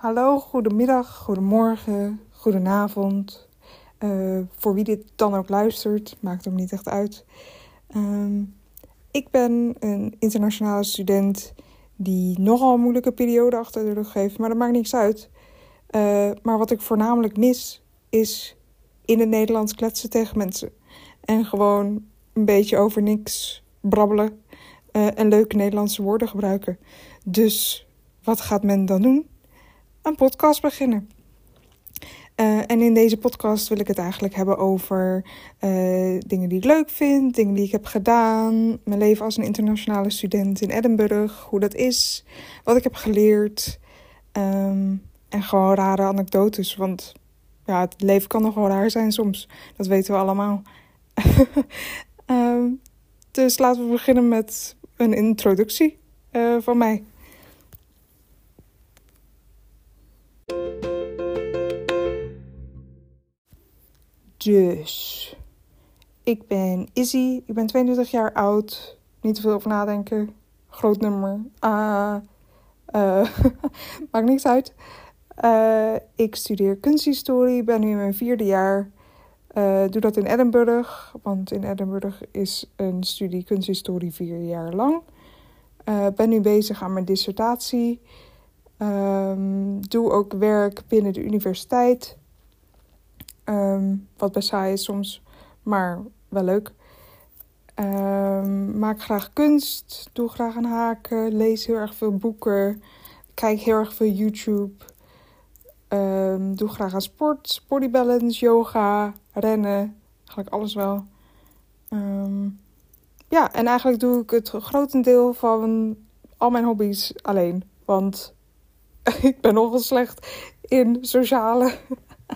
Hallo, goedemiddag, goedemorgen, goedenavond. Uh, voor wie dit dan ook luistert, maakt hem niet echt uit. Ehm, ik ben een internationale student die nogal een moeilijke periode achter de rug heeft, maar dat maakt niks uit. Uh, maar wat ik voornamelijk mis, is in het Nederlands kletsen tegen mensen. En gewoon een beetje over niks brabbelen uh, en leuke Nederlandse woorden gebruiken. Dus wat gaat men dan doen? Een podcast beginnen. Uh, en in deze podcast wil ik het eigenlijk hebben over uh, dingen die ik leuk vind, dingen die ik heb gedaan, mijn leven als een internationale student in Edinburgh, hoe dat is, wat ik heb geleerd um, en gewoon rare anekdotes. Want ja, het leven kan nogal raar zijn soms, dat weten we allemaal. um, dus laten we beginnen met een introductie uh, van mij. Dus, ik ben Izzy, ik ben 22 jaar oud. Niet te veel over nadenken. Groot nummer. Ah, uh, maakt niks uit. Uh, ik studeer kunsthistorie, ben nu in mijn vierde jaar. Uh, doe dat in Edinburgh, want in Edinburgh is een studie kunsthistorie vier jaar lang. Ben nu bezig aan mijn dissertatie. Um, doe ook werk binnen de universiteit. Um, wat best saai is soms, maar wel leuk. Um, maak graag kunst, doe graag aan haken, lees heel erg veel boeken, kijk heel erg veel YouTube. Um, doe graag aan sport, bodybalance, yoga, rennen, eigenlijk alles wel. ja, en eigenlijk doe ik het grotendeel van al mijn hobby's alleen. Want ik ben nogal slecht in sociale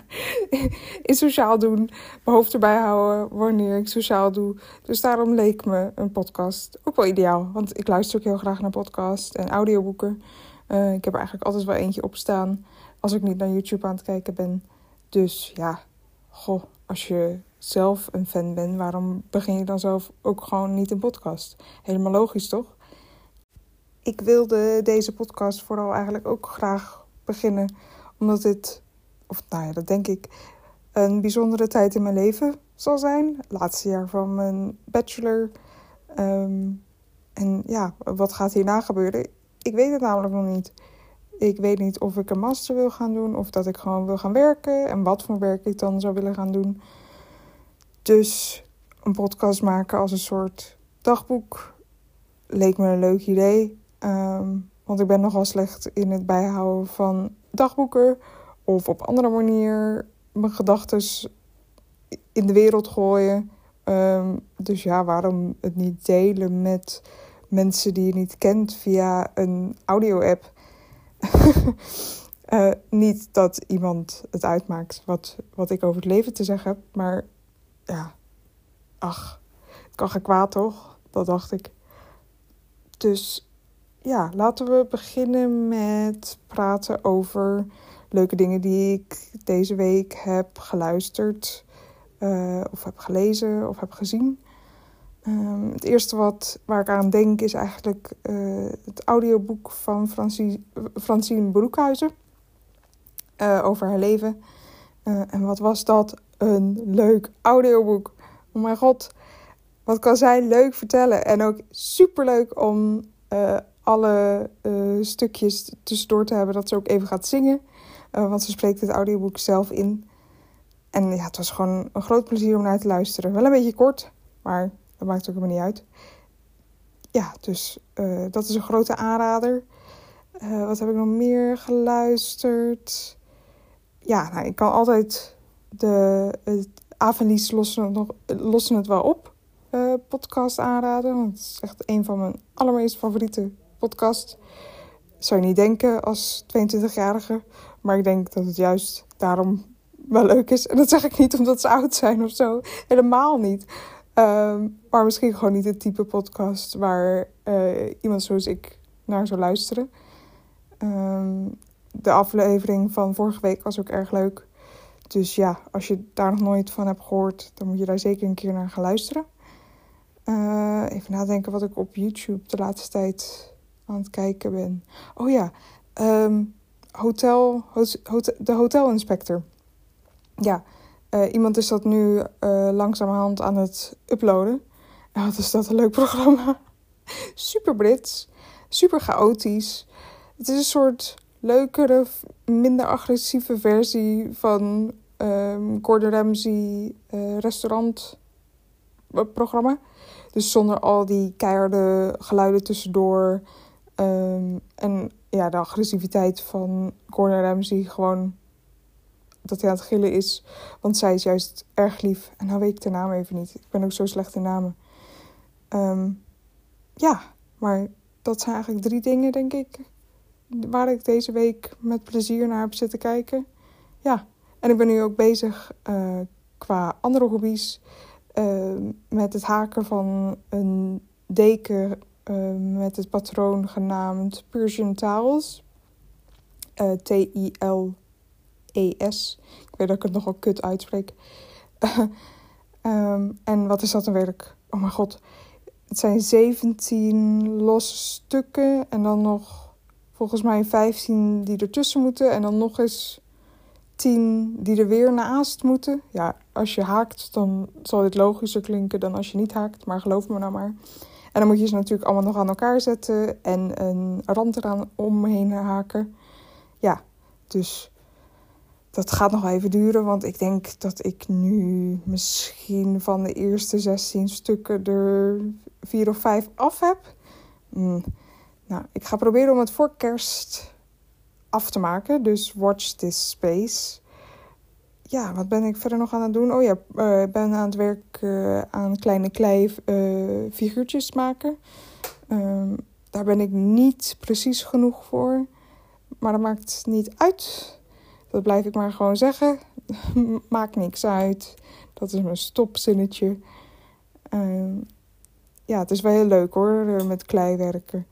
in sociaal doen, mijn hoofd erbij houden wanneer ik sociaal doe. Dus daarom leek me een podcast ook wel ideaal. Want ik luister ook heel graag naar podcasts en audioboeken. Uh, ik heb er eigenlijk altijd wel eentje op staan als ik niet naar YouTube aan het kijken ben. Dus ja, goh, als je zelf een fan bent, waarom begin je dan zelf ook gewoon niet een podcast? Helemaal logisch, toch? Ik wilde deze podcast vooral eigenlijk ook graag beginnen, omdat dit of nou ja, dat denk ik, een bijzondere tijd in mijn leven zal zijn. Laatste jaar van mijn bachelor. Um, en ja, wat gaat hierna gebeuren? Ik weet het namelijk nog niet. Ik weet niet of ik een master wil gaan doen of dat ik gewoon wil gaan werken en wat voor werk ik dan zou willen gaan doen. Dus een podcast maken als een soort dagboek leek me een leuk idee. Um, want ik ben nogal slecht in het bijhouden van dagboeken of op andere manier mijn gedachten in de wereld gooien. Um, dus ja, waarom het niet delen met mensen die je niet kent via een audio-app? uh, niet dat iemand het uitmaakt wat, wat ik over het leven te zeggen heb, maar ja, ach, het kan geen kwaad toch? Dat dacht ik. Dus ja, laten we beginnen met praten over leuke dingen die ik deze week heb geluisterd uh, of heb gelezen of heb gezien. Um, het eerste wat, waar ik aan denk is eigenlijk uh, het audioboek van Francine Broekhuizen uh, over haar leven. en wat was dat? Een leuk audioboek. Oh mijn god, wat kan zij leuk vertellen. En ook superleuk om alle stukjes tussendoor te hebben dat ze ook even gaat zingen. Uh, want ze spreekt het audioboek zelf in. En ja, het was gewoon een groot plezier om naar te luisteren. Wel een beetje kort, maar dat maakt ook helemaal niet uit. Ja, dus uh, dat is een grote aanrader. Uh, wat heb ik nog meer geluisterd? Ja, nou, ik kan altijd de Avenlies lossen, nog, lossen het wel op podcast aanraden. Want het is echt een van mijn allermeest favoriete podcasts. Zou je niet denken als 22-jarige. Maar ik denk dat het juist daarom wel leuk is. En dat zeg ik niet omdat ze oud zijn of zo. Helemaal niet. Um, maar misschien gewoon niet het type podcast waar uh, iemand zoals ik naar zou luisteren. Um, de aflevering van vorige week was ook erg leuk. Dus ja, als je daar nog nooit van hebt gehoord, dan moet je daar zeker een keer naar gaan luisteren. Uh, even nadenken wat ik op YouTube de laatste tijd aan het kijken ben. Oh ja, um, hotel, hotel, de hotelinspector. Ja, uh, iemand is dat nu uh, langzamerhand aan het uploaden. En wat is dat een leuk programma. super Brits, super chaotisch. Het is een soort leukere, minder agressieve versie van um, Gordon Ramsay uh, restaurantprogramma. Dus zonder al die keiharde geluiden tussendoor. Um, en ja, de agressiviteit van Gordon Ramsay gewoon dat hij aan het gillen is. Want zij is juist erg lief. En nou weet ik de naam even niet. Ik ben ook zo slecht in namen. Um, ja, maar dat zijn eigenlijk drie dingen, denk ik. Waar ik deze week met plezier naar heb zitten kijken. Ja, en ik ben nu ook bezig uh, qua andere hobby's. Uh, met het haken van een deken uh, met het patroon genaamd Persian Towels. T-I-L-E-S. Ik weet dat ik het nogal kut uitspreek. um, en wat is dat een werk? Oh mijn god. Het zijn 17 losse stukken en dan nog volgens mij 15 die ertussen moeten. En dan nog eens 10 die er weer naast moeten. Ja, als je haakt, dan zal dit logischer klinken dan als je niet haakt. Maar geloof me nou maar. En dan moet je ze natuurlijk allemaal nog aan elkaar zetten en een rand eraan omheen haken. Ja, dus dat gaat nog even duren, want ik denk dat ik nu misschien van de eerste 16 stukken er vier of vijf af heb. Mm. Nou, ik ga proberen om het voor kerst af te maken. Dus watch this space. Ja, wat ben ik verder nog aan het doen? Oh ja, uh, ik ben aan het werk uh, aan kleine klei uh, figuurtjes maken. Um, daar ben ik niet precies genoeg voor. Maar dat maakt niet uit. Dat blijf ik maar gewoon zeggen. Maakt niks uit. Dat is mijn stopzinnetje. Uh, ja, het is wel heel leuk hoor, eh, met klei werken.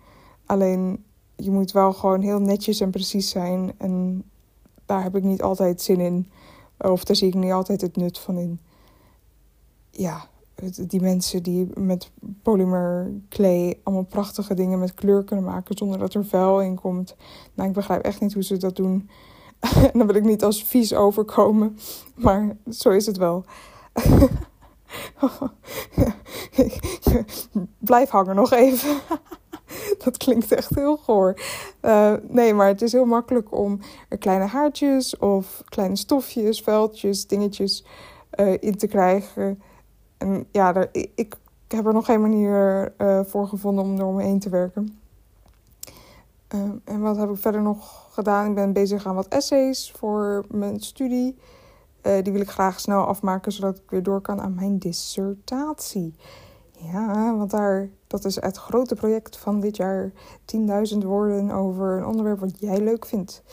Alleen, je moet wel gewoon heel netjes en precies zijn. En daar heb ik niet altijd zin in. Of daar zie ik niet altijd het nut van in. Ja, die mensen die met polymer clay allemaal prachtige dingen met kleur kunnen maken zonder dat er vuil in komt. Nou, ik begrijp echt niet hoe ze dat doen. en dan wil ik niet als vies overkomen, maar zo is het wel. Blijf hangen nog even. Dat klinkt echt heel goor. Uh, nee, maar het is heel makkelijk om er kleine haartjes of kleine stofjes, veldjes, dingetjes uh, in te krijgen. En ja, ik, ik, heb er nog geen manier uh, voor gevonden om er omheen te werken. en wat heb ik verder nog gedaan? Ik ben bezig aan wat essays voor mijn studie. Die wil ik graag snel afmaken, zodat ik weer door kan aan mijn dissertatie. Ja, want daar, dat is het grote project van dit jaar. 10.000 woorden over een onderwerp wat jij leuk vindt.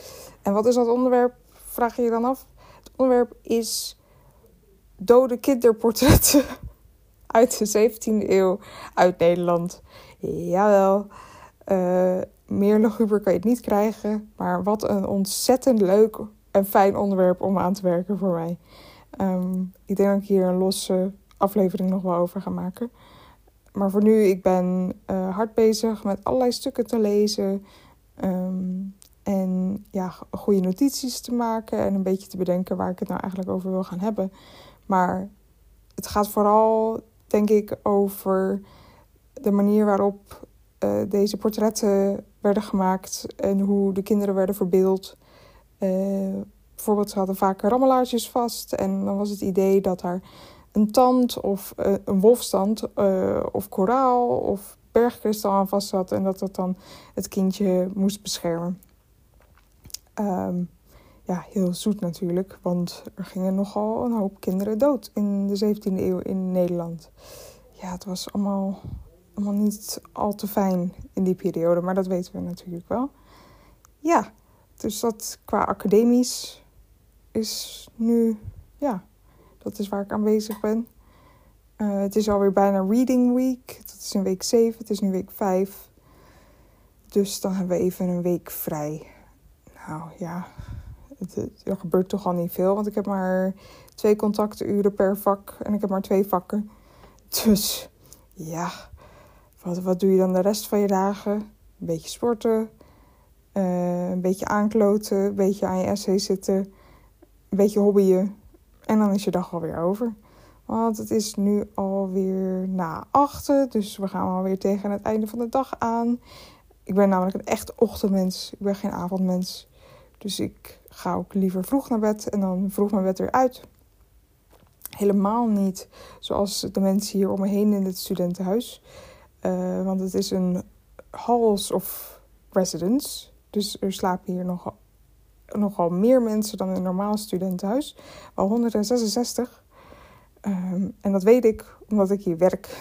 En wat is dat onderwerp, vraag je je dan af? Het onderwerp is dode kinderportretten uit de 17e eeuw uit Nederland. Jawel. Uh, meer luguber kan je het niet krijgen. Maar wat een ontzettend leuk en fijn onderwerp om aan te werken voor mij. Um, ik denk dat ik hier een losse aflevering nog wel over ga maken. Maar voor nu, ik ben uh, hard bezig met allerlei stukken te lezen. Um, en ja, goede notities te maken en een beetje te bedenken waar ik het nou eigenlijk over wil gaan hebben. Maar het gaat vooral, denk ik, over de manier waarop uh, deze portretten werden gemaakt en hoe de kinderen werden verbeeld. Uh, bijvoorbeeld, ze hadden vaak rammelaartjes vast en dan was het idee dat daar een tand of uh, een wolfstand uh, of koraal of bergkristal aan vast zat en dat dat dan het kindje moest beschermen. Um, ja, heel zoet natuurlijk, want er gingen nogal een hoop kinderen dood in de 17e eeuw in Nederland. Ja, het was allemaal allemaal niet al te fijn in die periode, maar dat weten we natuurlijk wel. Ja, dus dat qua academisch is nu, ja, dat is waar ik aan bezig ben. Uh, het is alweer bijna Reading Week. Dat is in week 7, het is nu week 5. Dus dan hebben we even een week vrij. Nou ja, er gebeurt toch al niet veel, want ik heb maar twee contacturen per vak en ik heb maar twee vakken. Dus ja, wat, wat doe je dan de rest van je dagen? Een beetje sporten. Uh, een beetje aankloten, een beetje aan je essay zitten, een beetje hobbyen. En dan is je dag alweer over. Want het is nu alweer na achten, dus we gaan alweer tegen het einde van de dag aan. Ik ben namelijk een echt ochtendmens, ik ben geen avondmens. Dus ik ga ook liever vroeg naar bed en dan vroeg mijn bed weer uit. Helemaal niet zoals de mensen hier om me heen in het studentenhuis. Uh, want het is een halls of residence. Dus er slapen hier nogal, nogal meer mensen dan een normaal studentenhuis. Al 166. Um, en dat weet ik omdat ik hier werk.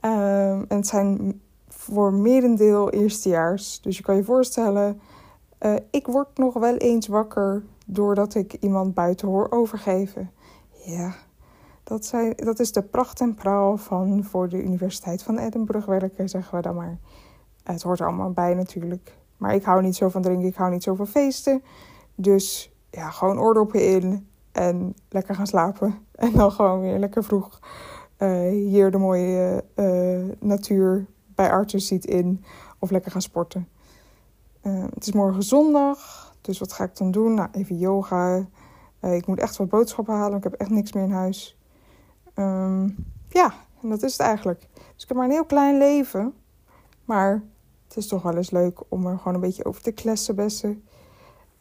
um, en het zijn voor merendeel eerstejaars. Dus je kan je voorstellen, uh, ik word nog wel eens wakker doordat ik iemand buiten hoor overgeven. Ja, dat, zijn, dat is de pracht en praal van voor de Universiteit van Edinburgh werken, zeggen we dan maar. Het hoort er allemaal bij natuurlijk. Maar ik hou niet zo van drinken, ik hou niet zo van feesten. Dus ja, gewoon oordoppen in en lekker gaan slapen. En dan gewoon weer lekker vroeg uh, hier de mooie uh, natuur bij Arthur ziet in. Of lekker gaan sporten. Uh, het is morgen zondag, dus wat ga ik dan doen? Nou, even yoga. ik moet echt wat boodschappen halen, ik heb echt niks meer in huis. Um, ja, en dat is het eigenlijk. Dus ik heb maar een heel klein leven. Maar het is toch wel eens leuk om er gewoon een beetje over te klessen bessen.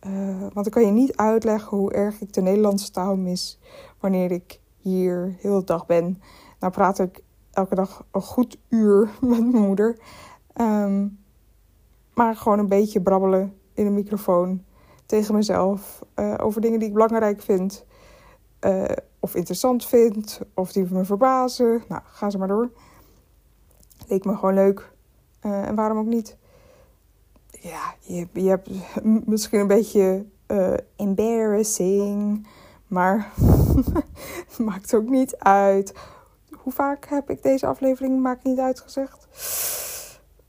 Uh, want dan kan je niet uitleggen hoe erg ik de Nederlandse taal mis wanneer ik hier heel de dag ben. Nou praat ik elke dag een goed uur met mijn moeder. Um, maar gewoon een beetje brabbelen in een microfoon tegen mezelf uh, over dingen die ik belangrijk vind. Uh, of interessant vind, of die me verbazen. Nou, ga ze maar door. Leek me gewoon leuk. Uh, en waarom ook niet? Ja, je, je hebt misschien een beetje uh, embarrassing, maar maakt ook niet uit. Hoe vaak heb ik deze aflevering maakt niet uitgezegd?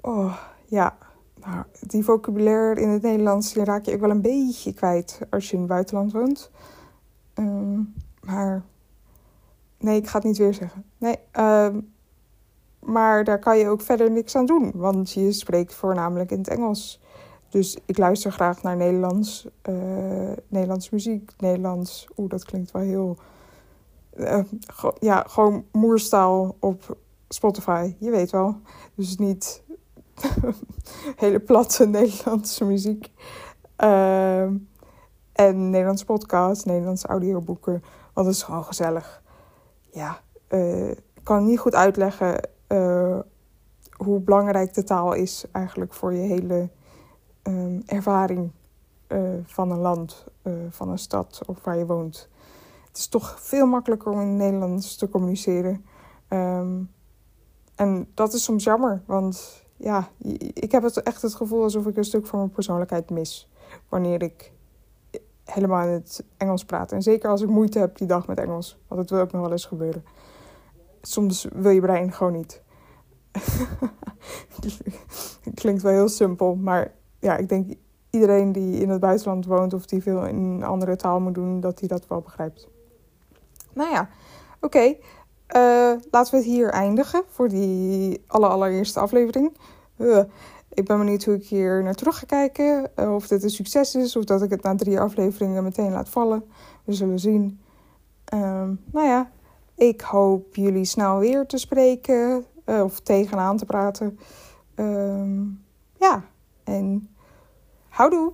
Oh, ja. Nou, die vocabulaire in het Nederlands raak je ook wel een beetje kwijt als je in het buitenland woont. Um, maar nee, ik ga het niet weer zeggen. Nee, uh, maar daar kan je ook verder niks aan doen, want je spreekt voornamelijk in het Engels. Dus ik luister graag naar Nederlands, uh, Nederlands muziek, Nederlands. Oeh, dat klinkt wel heel. Uh, ja, gewoon moerstaal op Spotify, je weet wel. Dus niet hele platte Nederlandse muziek. Uh, en Nederlandse podcasts, Nederlandse audioboeken. Want het is gewoon gezellig. Ja, uh, ik kan niet goed uitleggen uh, hoe belangrijk de taal is eigenlijk voor je hele um, ervaring uh, van een land, van een stad of waar je woont. Het is toch veel makkelijker om in het Nederlands te communiceren. Um, en dat is soms jammer, want ja, ik heb het echt het gevoel alsof ik een stuk van mijn persoonlijkheid mis. Wanneer ik helemaal in het Engels praten. En zeker als ik moeite heb die dag met Engels. Want dat wil ook nog wel eens gebeuren. Soms wil je brein gewoon niet. Klinkt wel heel simpel. Maar ja, ik denk iedereen die in het buitenland woont of die veel in een andere taal moet doen, dat hij dat wel begrijpt. Nou ja, oké. Uh, laten we het hier eindigen voor die allereerste aflevering. Uh, ik ben benieuwd hoe ik hier naar terug ga kijken. Uh, of dit een succes is of dat ik het na drie afleveringen meteen laat vallen. We zullen zien. Um, nou ja, ik hoop jullie snel weer te spreken uh, of tegenaan te praten. Um, ja, en houdoe!